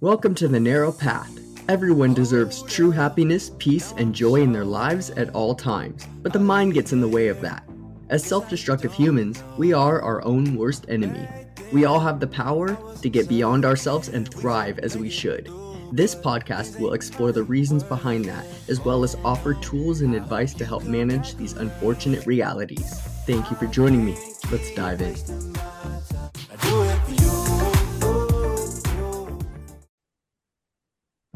Welcome to the narrow path. Everyone deserves true happiness, peace, and joy in their lives at all times, but the mind gets in the way of that. As self destructive humans, we are our own worst enemy. We all have the power to get beyond ourselves and thrive as we should. This podcast will explore the reasons behind that, as well as offer tools and advice to help manage these unfortunate realities. Thank you for joining me. Let's dive in.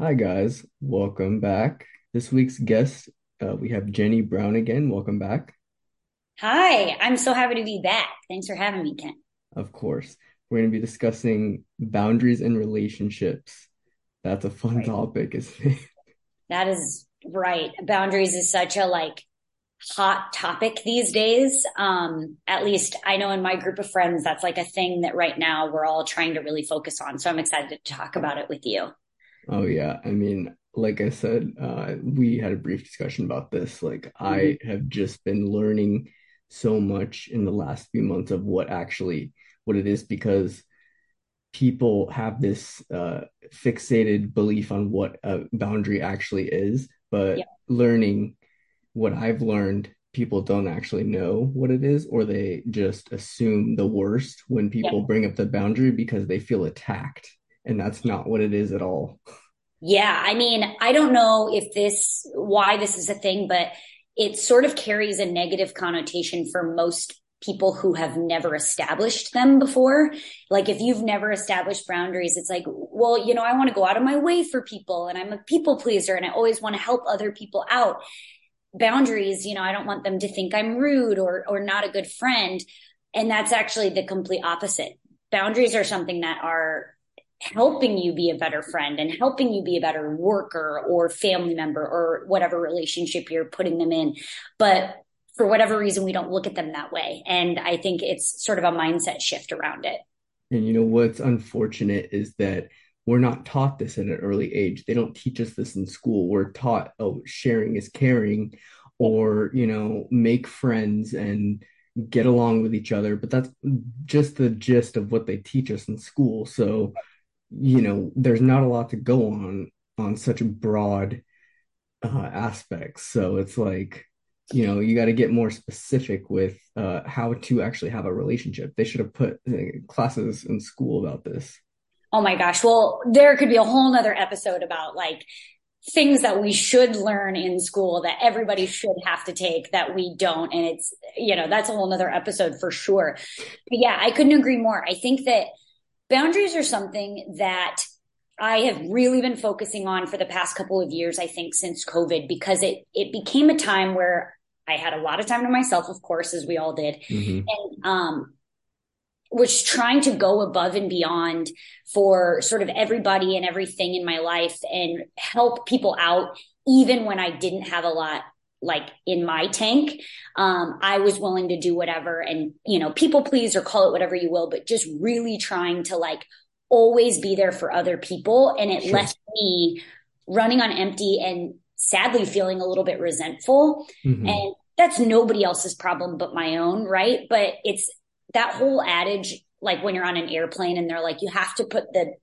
Hi, guys. Welcome back. This week's guest, uh, we have Jenny Brown again. Welcome back. Hi, I'm so happy to be back. Thanks for having me, Kent. Of course. We're going to be discussing boundaries and relationships. That's a fun right. topic, isn't it? That is right. Boundaries is such a like hot topic these days. Um, at least I know in my group of friends, that's like a thing that right now we're all trying to really focus on. So I'm excited to talk about it with you. Oh yeah. I mean, like I said, uh, we had a brief discussion about this. Like mm-hmm. I have just been learning so much in the last few months of what actually what it is because people have this uh, fixated belief on what a boundary actually is, but yeah. learning what I've learned, people don't actually know what it is, or they just assume the worst when people yeah. bring up the boundary because they feel attacked and that's not what it is at all. Yeah, I mean, I don't know if this why this is a thing, but it sort of carries a negative connotation for most people who have never established them before. Like if you've never established boundaries, it's like, well, you know, I want to go out of my way for people and I'm a people pleaser and I always want to help other people out. Boundaries, you know, I don't want them to think I'm rude or or not a good friend. And that's actually the complete opposite. Boundaries are something that are helping you be a better friend and helping you be a better worker or family member or whatever relationship you're putting them in. But for whatever reason, we don't look at them that way. And I think it's sort of a mindset shift around it. And you know what's unfortunate is that we're not taught this at an early age. They don't teach us this in school. We're taught, oh, sharing is caring, or, you know, make friends and get along with each other. But that's just the gist of what they teach us in school. So, you know there's not a lot to go on on such broad uh, aspects. So it's like you know you got to get more specific with uh, how to actually have a relationship. They should have put uh, classes in school about this. Oh my gosh. Well there could be a whole nother episode about like things that we should learn in school that everybody should have to take that we don't and it's you know that's a whole nother episode for sure. But yeah i couldn't agree more. I think that boundaries are something that I have really been focusing on for the past couple of years, I think since COVID, because it, it became a time where I had a lot of time to myself, of course, as we all did. Mm-hmm. And, um, was trying to go above and beyond for sort of everybody and everything in my life and help people out, even when I didn't have a lot like in my tank. Um, I was willing to do whatever and, you know, people please or call it whatever you will, but just really trying to like always be there for other people. And it sure. left me running on empty and sadly feeling a little bit resentful. Mm-hmm. And that's nobody else's problem but my own, right? But it's that whole adage, like when you're on an airplane and they're like, you have to put the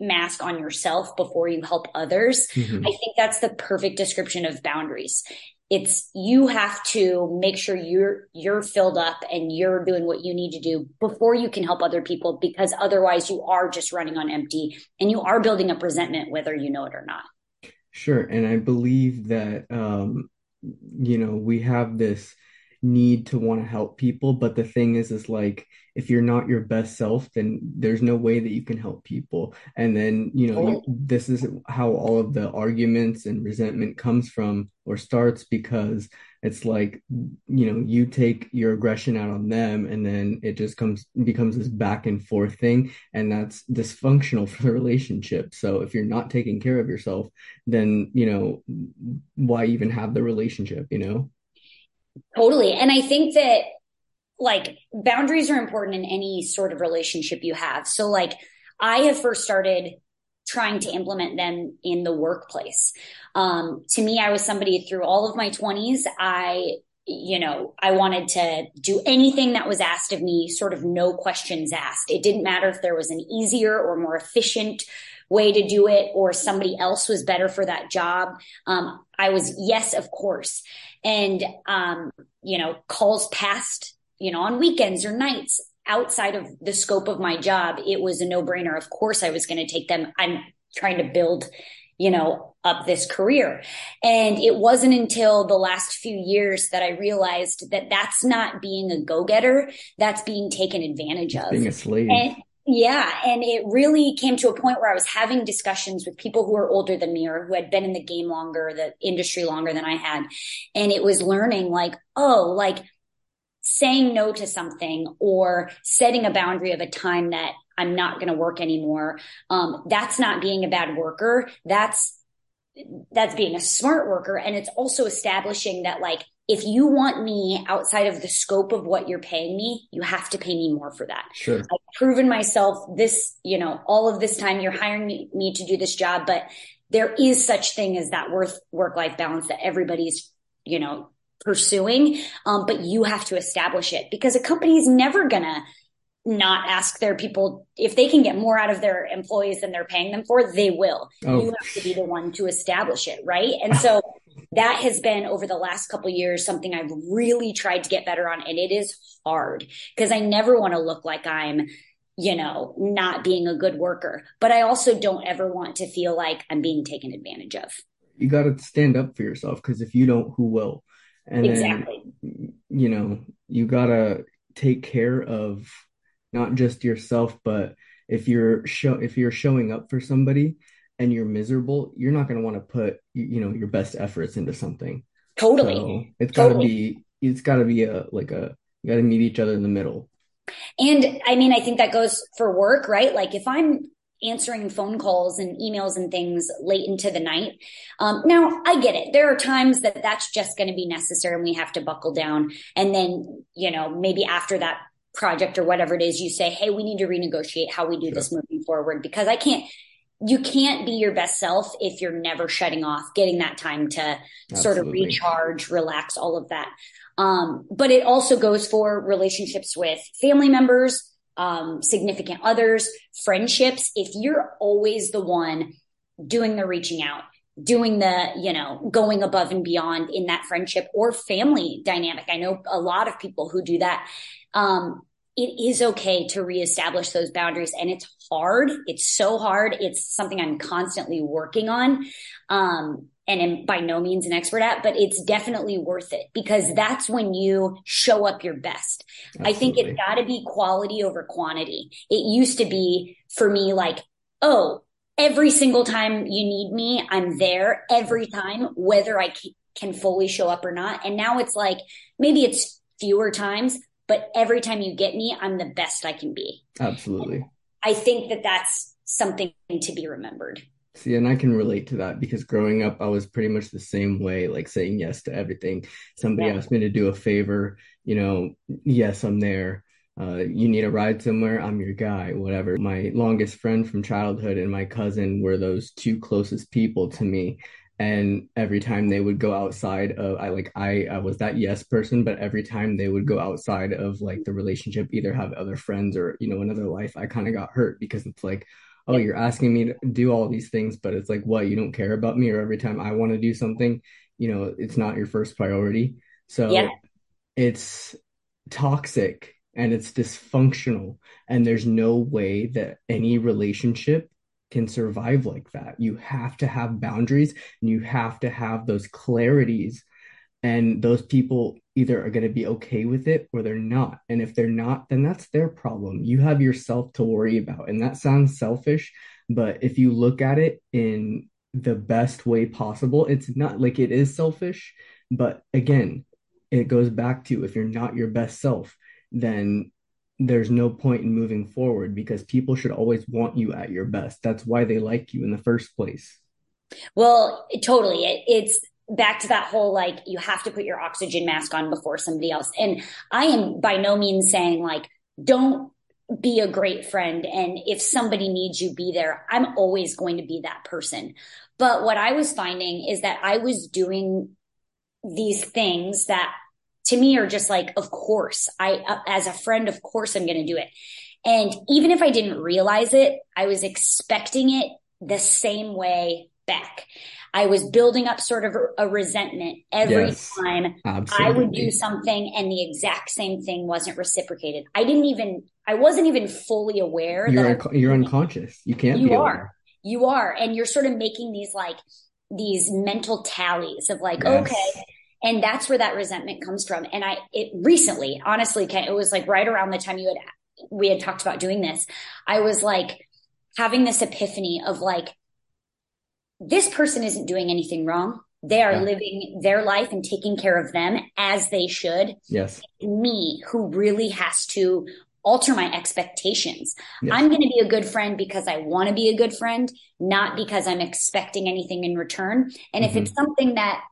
mask on yourself before you help others. Mm-hmm. I think that's the perfect description of boundaries it's you have to make sure you're you're filled up and you're doing what you need to do before you can help other people because otherwise you are just running on empty and you are building up resentment whether you know it or not. Sure. And i believe that um you know we have this need to want to help people but the thing is is like if you're not your best self then there's no way that you can help people. And then you know you, this is how all of the arguments and resentment comes from or starts because it's like you know you take your aggression out on them and then it just comes becomes this back and forth thing and that's dysfunctional for the relationship. So if you're not taking care of yourself then you know why even have the relationship you know Totally. And I think that like boundaries are important in any sort of relationship you have. So like I have first started trying to implement them in the workplace. Um, to me, I was somebody through all of my twenties. I, you know, I wanted to do anything that was asked of me, sort of no questions asked. It didn't matter if there was an easier or more efficient way to do it or somebody else was better for that job. Um, I was, yes, of course. And, um, you know, calls past, you know, on weekends or nights outside of the scope of my job, it was a no brainer. Of course, I was going to take them. I'm trying to build, you know, up this career. And it wasn't until the last few years that I realized that that's not being a go getter. That's being taken advantage of. Being a slave. And, yeah. And it really came to a point where I was having discussions with people who are older than me or who had been in the game longer, the industry longer than I had. And it was learning like, oh, like saying no to something or setting a boundary of a time that I'm not going to work anymore. Um, that's not being a bad worker. That's, that's being a smart worker. And it's also establishing that like, if you want me outside of the scope of what you're paying me, you have to pay me more for that. Sure. I've proven myself this, you know, all of this time you're hiring me, to do this job, but there is such thing as that worth work life balance that everybody's, you know, pursuing. Um, but you have to establish it because a company is never gonna not ask their people if they can get more out of their employees than they're paying them for, they will. Oh. You have to be the one to establish it, right? And so that has been over the last couple years something I've really tried to get better on, and it is hard because I never want to look like I'm you know, not being a good worker. But I also don't ever want to feel like I'm being taken advantage of. You got to stand up for yourself because if you don't, who will? And exactly. Then, you know, you got to take care of not just yourself, but if you're show if you're showing up for somebody and you're miserable, you're not going to want to put you know your best efforts into something. Totally. So it's got to totally. be it's got to be a like a you got to meet each other in the middle. And I mean, I think that goes for work, right? Like if I'm answering phone calls and emails and things late into the night. Um, now I get it. There are times that that's just going to be necessary and we have to buckle down. And then, you know, maybe after that project or whatever it is, you say, Hey, we need to renegotiate how we do sure. this moving forward because I can't, you can't be your best self if you're never shutting off, getting that time to Absolutely. sort of recharge, relax, all of that. Um, but it also goes for relationships with family members, um, significant others, friendships. If you're always the one doing the reaching out, doing the, you know, going above and beyond in that friendship or family dynamic. I know a lot of people who do that. Um, it is okay to reestablish those boundaries and it's hard. It's so hard. It's something I'm constantly working on. Um, and am by no means an expert at, but it's definitely worth it because that's when you show up your best. Absolutely. I think it's got to be quality over quantity. It used to be for me like, oh, every single time you need me, I'm there every time, whether I can fully show up or not. And now it's like, maybe it's fewer times, but every time you get me, I'm the best I can be. Absolutely. And I think that that's something to be remembered. See, and I can relate to that because growing up, I was pretty much the same way, like saying yes to everything. Somebody yeah. asked me to do a favor, you know, yes, I'm there. Uh, you need a ride somewhere, I'm your guy, whatever. My longest friend from childhood and my cousin were those two closest people to me. And every time they would go outside of, I like, I, I was that yes person, but every time they would go outside of like the relationship, either have other friends or, you know, another life, I kind of got hurt because it's like, oh, you're asking me to do all these things, but it's like, what, you don't care about me? Or every time I want to do something, you know, it's not your first priority. So yeah. it's toxic and it's dysfunctional. And there's no way that any relationship can survive like that. You have to have boundaries and you have to have those clarities. And those people either are going to be okay with it or they're not. And if they're not, then that's their problem. You have yourself to worry about. And that sounds selfish, but if you look at it in the best way possible, it's not like it is selfish. But again, it goes back to if you're not your best self, then there's no point in moving forward because people should always want you at your best. That's why they like you in the first place. Well, totally. It, it's back to that whole like you have to put your oxygen mask on before somebody else. And I am by no means saying like don't be a great friend and if somebody needs you be there. I'm always going to be that person. But what I was finding is that I was doing these things that to me are just like of course I uh, as a friend of course I'm going to do it. And even if I didn't realize it, I was expecting it the same way back. I was building up sort of a, resentment every yes, time absolutely. I would do something and the exact same thing wasn't reciprocated. I didn't even, I wasn't even fully aware. You're, un- you're unconscious. You can't you are. Aware. You are. And you're sort of making these like, these mental tallies of like, yes. okay. And that's where that resentment comes from. And I, it recently, honestly, it was like right around the time you had, we had talked about doing this. I was like having this epiphany of like, this person isn't doing anything wrong. They are yeah. living their life and taking care of them as they should. Yes. Me, who really has to alter my expectations. Yes. I'm going to be a good friend because I want to be a good friend, not because I'm expecting anything in return. And mm-hmm. if it's something that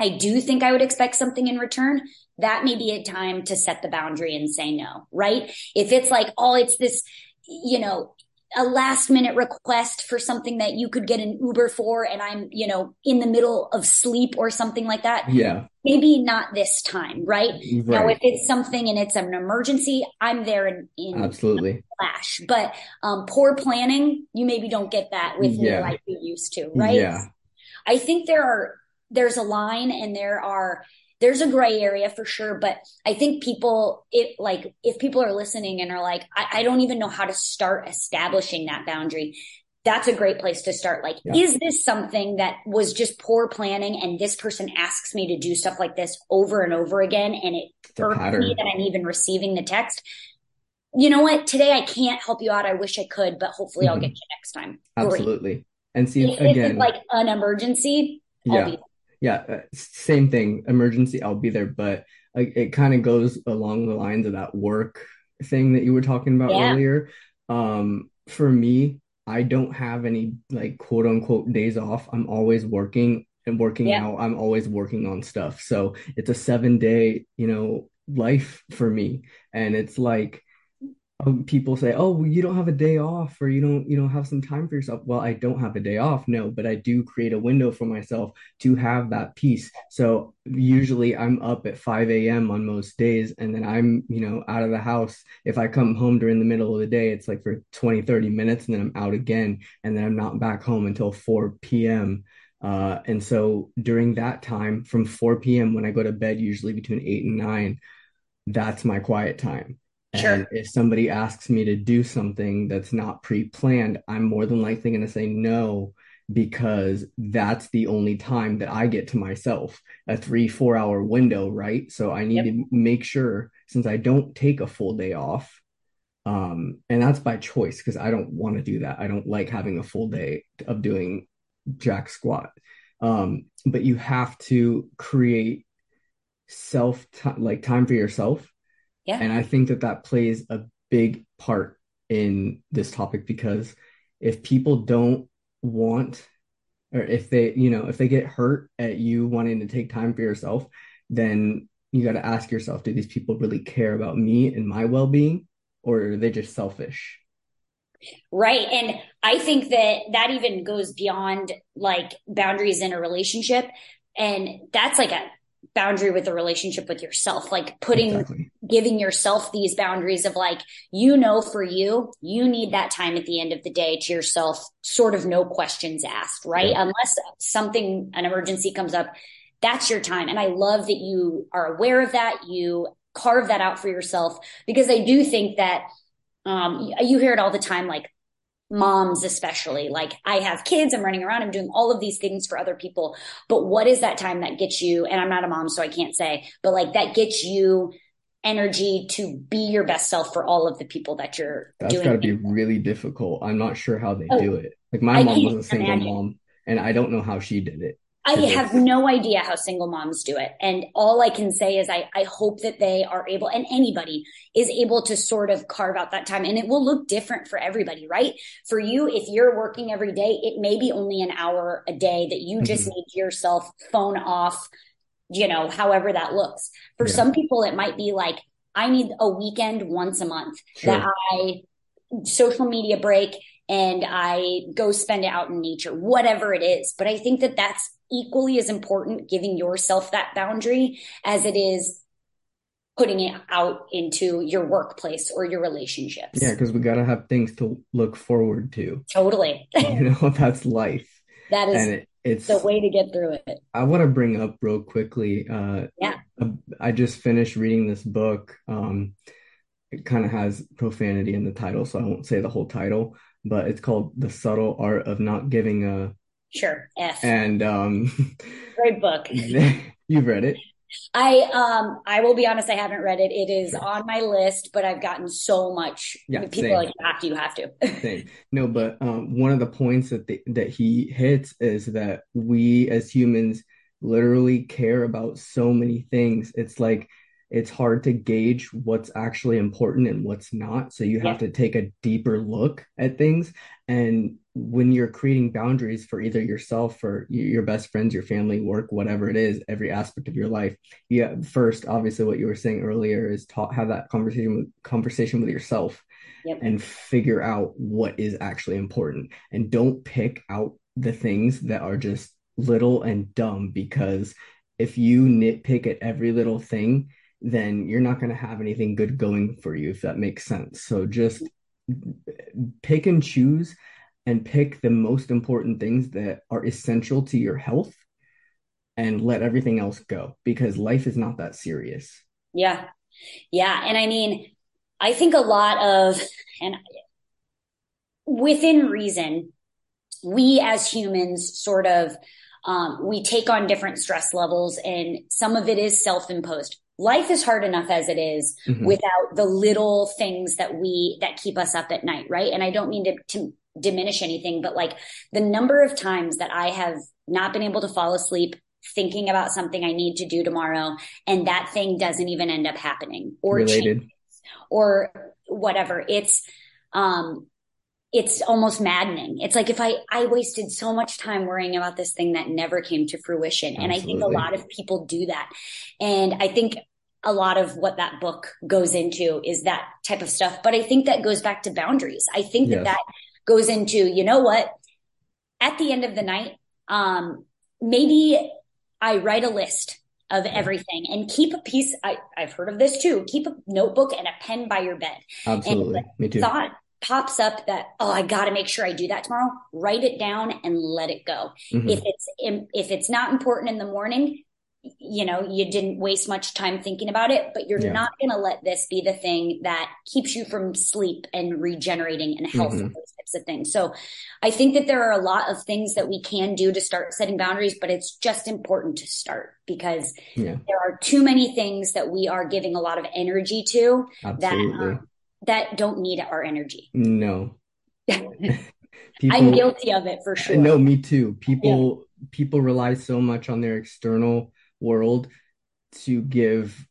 I do think I would expect something in return, that may be a time to set the boundary and say no, right? If it's like, oh, it's this, you know, a last minute request for something that you could get an Uber for and I'm, you know, in the middle of sleep or something like that. Yeah. Maybe not this time, right? right. Now, if it's something and it's an emergency, I'm there in, in absolutely flash. But um, poor planning, you maybe don't get that with yeah. me like you used to, right? Yeah. I think there are there's a line and there are there's a gray area for sure but i think people it like if people are listening and are like I, I, don't even know how to start establishing that boundary that's a great place to start. Like yeah. is this something that was just poor planning and this person asks me to do stuff like this over and over again and it hurts me that i'm even receiving the text? You know what? Today i can't help you out. I wish i could but hopefully mm-hmm. i'll get you next time. Absolutely. Great. and see if, again like an emergency yeah yeah, uh, same thing. Emergency, I'll be there, but it kind of goes along the lines of that work thing that you were talking about yeah. earlier. Um, for me, I don't have any like quote unquote days off. I'm always working and working yeah. out. I'm always working on stuff. So it's a seven day, you know, life for me. And it's like um, people say, "Oh, well, you don't have a day off, or you don't, you don't have some time for yourself." Well, I don't have a day off, no, but I do create a window for myself to have that peace. So usually, I'm up at 5 a.m. on most days, and then I'm, you know, out of the house. If I come home during the middle of the day, it's like for 20, 30 minutes, and then I'm out again, and then I'm not back home until 4 p.m. Uh, and so during that time, from 4 p.m. when I go to bed, usually between eight and nine, that's my quiet time Sure. And if somebody asks me to do something that's not pre-planned, I'm more than likely going to say no because that's the only time that I get to myself, a three, four hour window, right? So I need yep. to make sure since I don't take a full day off, um, and that's by choice because I don't want to do that. I don't like having a full day of doing jack squat. Um, but you have to create self t- like time for yourself yeah. And I think that that plays a big part in this topic because if people don't want or if they, you know, if they get hurt at you wanting to take time for yourself, then you got to ask yourself, do these people really care about me and my well-being or are they just selfish? Right. And I think that that even goes beyond like boundaries in a relationship. And that's like a boundary with the relationship with yourself like putting exactly. Giving yourself these boundaries of like you know for you you need that time at the end of the day to yourself sort of no questions asked right? Yeah. unless something an emergency comes up that's your time. And i love that you are aware of that. You carve that out for yourself because i do think that um, you hear it all the time like moms especially like i have kids i'm running around i'm doing all of these things for other people but what is that time that gets you and i'm not a mom so i can't say but like that gets you energy to be your best self for all of the people that you're that's got to be really difficult i'm not sure how they oh, do it like my I mom was a single imagine. mom and i don't know how she did it I have no idea how single moms do it. And all I can say is I, I hope that they are able and anybody is able to sort of carve out that time and it will look different for everybody, right? For you, if you're working every day, it may be only an hour a day that you just mm-hmm. need yourself phone off, you know, however that looks. For yeah. some people, it might be like, I need a weekend once a month sure. that I social media break and I go spend it out in nature, whatever it is. But I think that that's equally as important giving yourself that boundary as it is putting it out into your workplace or your relationships. Yeah, because we got to have things to look forward to. Totally. You know, that's life. That is And it, it's the way to get through it. I want to bring up real quickly. Uh, Yeah. I just finished reading this book. Um, it kind of has profanity in the title, so I won't say the whole title, but it's called The Subtle Art of Not Giving a. Sure. F. And um, Great book. you've read it. I um I will be honest, I haven't read it. It is on my list, but I've gotten so much. Yeah, people same. are like, you have to, you have to. thing. No, but um, one of the points that the, that he hits is that we as humans literally care about so many things. It's like it's hard to gauge what's actually important and what's not. So you have Yeah. to take a deeper look at things. And when you're creating boundaries for either yourself or your best friends, your family, work, whatever it is, every aspect of your life, yeah, first, obviously, what you were saying earlier is talk, have that conversation with conversation with yourself Yep. and figure out what is actually important and don't pick out the things that are just little and dumb because if you nitpick at every little thing then you're not going to have anything good going for you if that makes sense so just pick and choose and pick the most important things that are essential to your health and let everything else go because life is not that serious Yeah. Yeah. And I mean, I think a lot of, and within reason, we as humans sort of, um, we take on different stress levels and some of it is self-imposed. Life is hard enough as it is Mhm. without the little things that we, that keep us up at night, right? And I don't mean to, to diminish anything, but like the number of times that I have not been able to fall asleep thinking about something I need to do tomorrow and that thing doesn't even end up happening or related or whatever. It's um it's almost maddening. It's like if I I wasted so much time worrying about this thing that never came to fruition. And I think a lot of people do that. And I think a lot of what that book goes into is that type of stuff. But I think that goes back to boundaries. I think that that goes into, you know what? At the end of the night, um, maybe I write a list of everything and keep a piece. I, I've heard of this too. Keep a notebook and a pen by your bed. absolutely me too Thought pops up that, oh, I got to make sure I do that tomorrow. Write it down and let it go. Mhm. If it's, if it's not important in the morning, you know, you didn't waste much time thinking about it, but you're Yeah. not going to let this be the thing that keeps you from sleep and regenerating and health Mhm. and those types of things. So I think that there are a lot of things that we can do to start setting boundaries, but it's just important to start because yeah there are too many things that we are giving a lot of energy to absolutely um, that don't need our energy. no I'm guilty of it for sure. no me too people people rely so much on their external world to give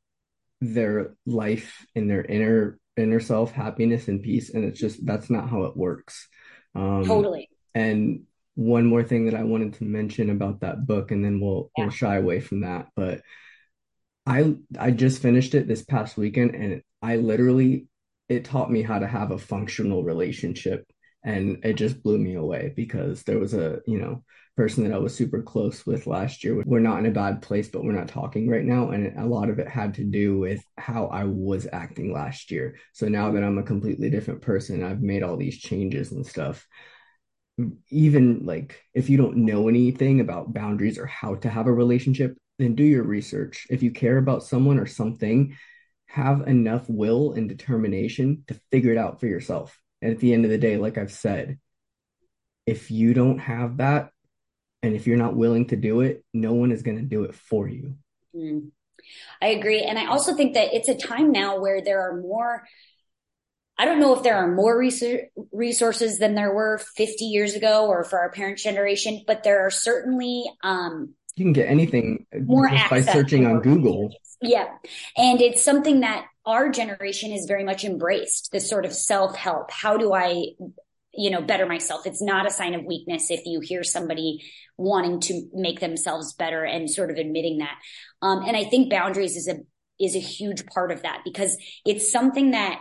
their life and their inner inner self happiness and peace and it's just that's not how it works um Totally. and one more thing that I wanted to mention about that book and then we'll Yeah. we'll shy away from that but I I just finished it this past weekend and I literally it taught me how to have a functional relationship and it just blew me away because there was a you know person that I was super close with last year. We're not in a bad place, but we're not talking right now. And a lot of it had to do with how I was acting last year. So now that I'm a completely different person, I've made all these changes and stuff. Even like if you don't know anything about boundaries or how to have a relationship, then do your research. If you care about someone or something, have enough will and determination to figure it out for yourself. And at the end of the day, like I've said, if you don't have that, and if you're not willing to do it, no one is going to do it for you. Mm. I agree. And I also think that it's a time now where there are more, I don't know if there are more resources than there were 50 years ago or for our parents' generation, but there are certainly um, You can get anything more just by searching on Google. Yeah. And it's something that our generation has very much embraced this sort of self help. How do I, you know, better myself? It's not a sign of weakness if you hear somebody wanting to make themselves better and sort of admitting that. Um, and I think boundaries is a, is a huge part of that because it's something that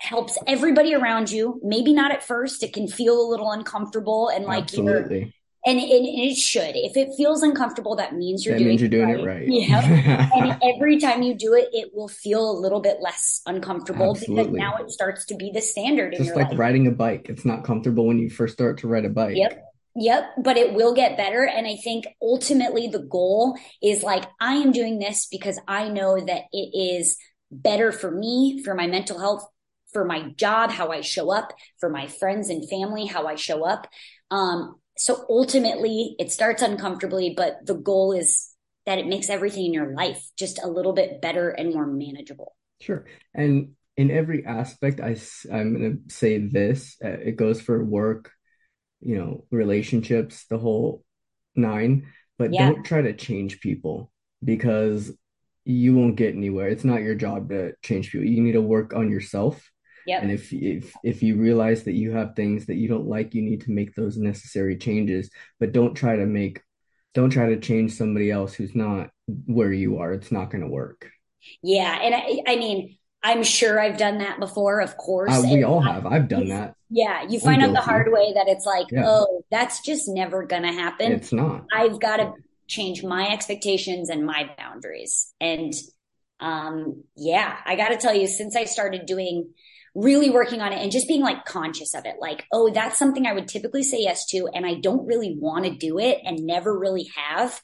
helps everybody around you. Maybe not at first. It can feel a little uncomfortable and like you're, Absolutely. And, and, it should. If it feels uncomfortable, that means you're that doing means you're doing right. it right. Yeah. and every time you do it, it will feel a little bit less uncomfortable Absolutely. because now it starts to be the standard. Just like life. riding a bike. It's not comfortable when you first start to ride a bike. Yep. Yep. But it will get better. And I think ultimately the goal is like, I am doing this because I know that it is better for me, for my mental health, for my job, how I show up, for my friends and family, how I show up. Um, so ultimately it starts uncomfortably, but the goal is that it makes everything in your life just a little bit better and more manageable. Sure. And in every aspect, I, I'm going to say this uh, it goes for work, you know, relationships, the whole nine, but Yeah. don't try to change people because you won't get anywhere. It's not your job to change people. You need to work on yourself. Yep. And if if if you realize that you have things that you don't like, you need to make those necessary changes, but don't try to make don't try to change somebody else who's not where you are. It's not going to work. Yeah. And I, I mean, I'm sure I've done that before, of course. Uh, we And all I- have. I've done that. Yeah. You find out the hard way that it's like, Yeah. oh, that's just never going to happen. It's not. I've got to change my expectations and my boundaries. And um, yeah, I got to tell you, since I started doing really working on it and just being like conscious of it, like, oh, that's something I would typically say yes to, and I don't really want to do it and never really have.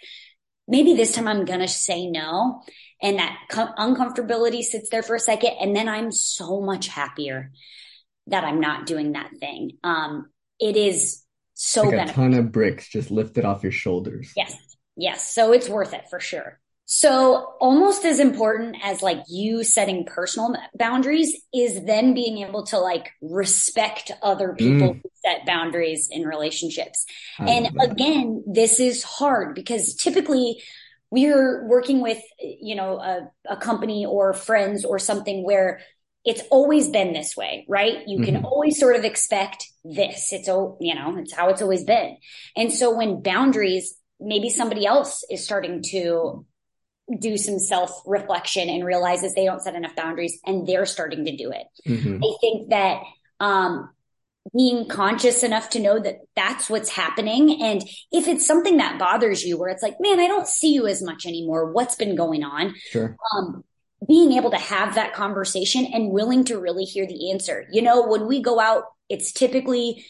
Maybe this time I'm going to say no. And that com- uncomfortability sits there for a second. And then I'm so much happier that I'm not doing that thing. Um, it is so Like a beneficial. ton of bricks just lifted off your shoulders. Yes. Yes. So it's worth it for sure. So almost as important as like you setting personal boundaries is then being able to like respect other people Mm. who set boundaries in relationships. I And again, this is hard because typically we're working with, you know, a, a company or friends or something where it's always been this way, right? You can Mhm. always sort of expect this. It's, oh, you know, it's how it's always been. And so when boundaries, maybe somebody else is starting to do some self reflection and realizes they don't set enough boundaries and they're starting to do it. Mhm. I think that um, being conscious enough to know that that's what's happening. And if it's something that bothers you, where it's like, man, I don't see you as much anymore. What's been going on? Sure. Um, being able to have that conversation and willing to really hear the answer. You know, when we go out, it's typically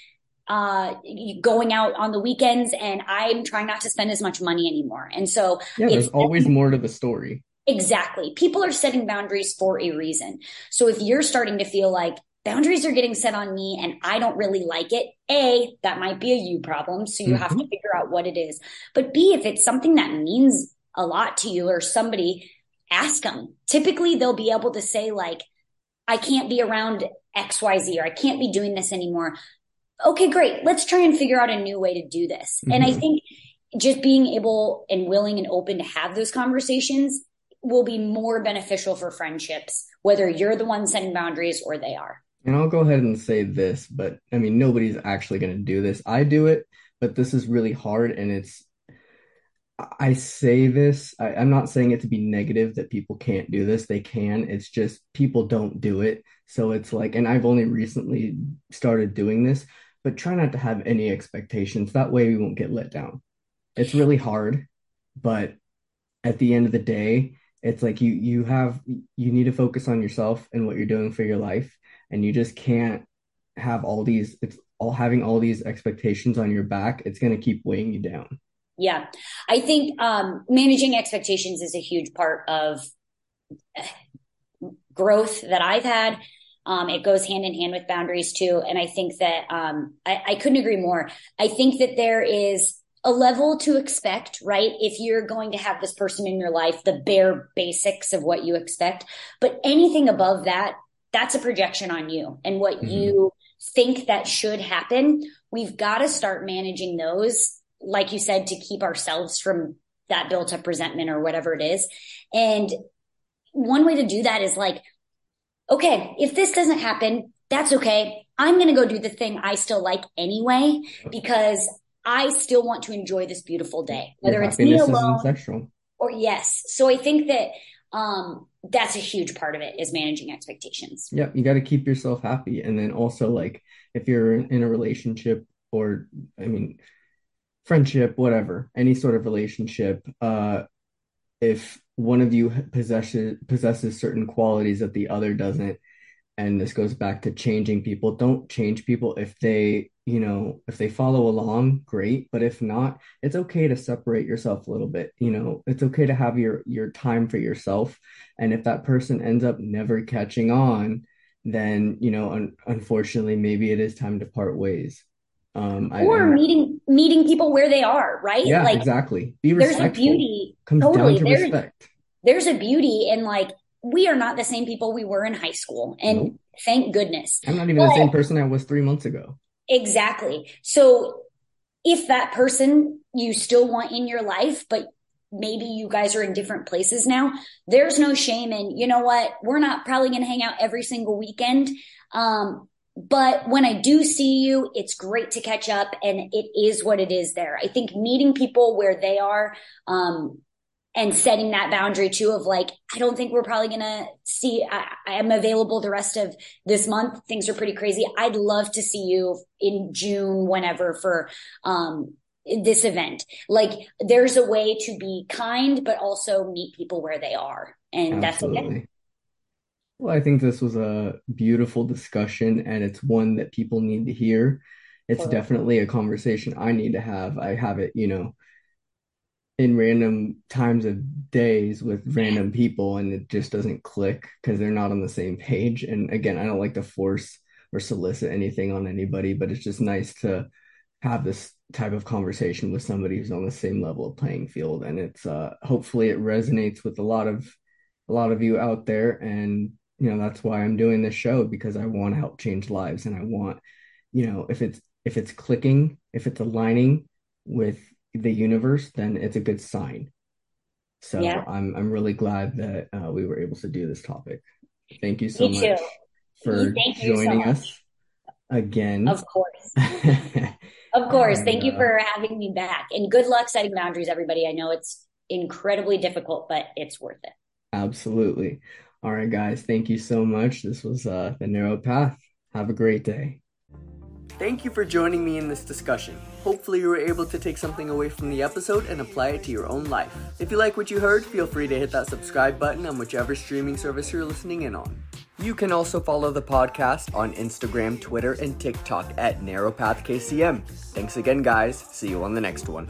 uh going out on the weekends and I'm trying not to spend as much money anymore. And so Yeah, there's it's always more to the story. Exactly. People are setting boundaries for a reason. So if you're starting to feel like boundaries are getting set on me and I don't really like it, A, that might be a you problem. So you have to figure out what it is. But B, if it's something that means a lot to you or somebody, ask them. Typically they'll be able to say like, I can't be around XYZ or I can't be doing this anymore. Okay, great. Let's try and figure out a new way to do this. And I Mhm. think just being able and willing and open to have those conversations will be more beneficial for friendships, whether you're the one setting boundaries or they are. And I'll go ahead and say this, but I mean, nobody's actually going to do this. I do it, but this is really hard. And it's, I say this, I, I'm not saying it to be negative that people can't do this. They can. It's just people don't do it. So it's like, and I've only recently started doing this, but try not to have any expectations. That way we won't get let down. It's really hard, but at the end of the day, it's like you you have you need to focus on yourself and what you're doing for your life and you just can't have all these it's all having all these expectations on your back it's going to keep weighing you down Yeah. I think um, managing expectations is a huge part of growth that I've had. Um, it goes hand in hand with boundaries too. And I think that um, I, I couldn't agree more. I think that there is a level to expect, right? If you're going to have this person in your life, the bare basics of what you expect. But anything above that, that's a projection on you and what Mhm. you think that should happen. We've got to start managing those, like you said, to keep ourselves from that built up resentment or whatever it is. And one way to do that is like, okay, if this doesn't happen, that's okay. I'm going to go do the thing I still like anyway, because I still want to enjoy this beautiful day, your whether it's me alone sexual or yes. So I think that um, that's a huge part of it is managing expectations. yeah you got to keep yourself happy and then also like if you're in a relationship or i mean friendship, whatever, any sort of relationship, uh, if one of you possesses possesses certain qualities that the other doesn't, and this goes back to changing people, don't change people. If they, you know, if they follow along, great, but if not, it's okay to separate yourself a little bit. You know, it's okay to have your your time for yourself, and if that person ends up never catching on, then, you know, un unfortunately, maybe it is time to part ways. Um, I, or meeting meeting people where they are, right? yeah, Like exactly. Be there's a beauty Comes down totally. to There's respect. there's a beauty in like we are not the same people we were in high school, and Nope. thank goodness. I'm not even the same person I was three months ago. exactly. So if that person you still want in your life, but maybe you guys are in different places now, there's no shame in, you know what, we're not probably going to hang out every single weekend. Um, but when I do see you, it's great to catch up and it is what it is there. I think meeting people where they are, um, and setting that boundary too of like, I don't think we're probably going to see, I, am available the rest of this month. Things are pretty crazy. I'd love to see you in June, whenever for, um, this event. Like there's a way to be kind, but also meet people where they are. And that's okay. Well, I think this was a beautiful discussion, and it's one that people need to hear. It's definitely a conversation I need to have. I have it, you know, in random times of days with random people, and it just doesn't click because they're not on the same page. And again, I don't like to force or solicit anything on anybody, but it's just nice to have this type of conversation with somebody who's on the same level of playing field. And it's uh hopefully it resonates with a lot of a lot of you out there. And you know, that's why I'm doing this show because I want to help change lives and I want, you know, if it's if it's clicking, if it's aligning with the universe, then it's a good sign. So Yeah, I'm I'm really glad that uh, we were able to do this topic. Thank you so me too. much for Thank you so joining much. us again. Of course. Of course. And Thank you uh, for having me back. And good luck setting boundaries, everybody. I know it's incredibly difficult, but it's worth it. absolutely. All right, guys, thank you so much. This was uh, The Narrow Path. Have a great day. Thank you for joining me in this discussion. Hopefully, you were able to take something away from the episode and apply it to your own life. If you like what you heard, feel free to hit that subscribe button on whichever streaming service you're listening in on. You can also follow the podcast on Instagram, Twitter, and TikTok at NarrowPathKCM. Thanks again, guys. See you on the next one.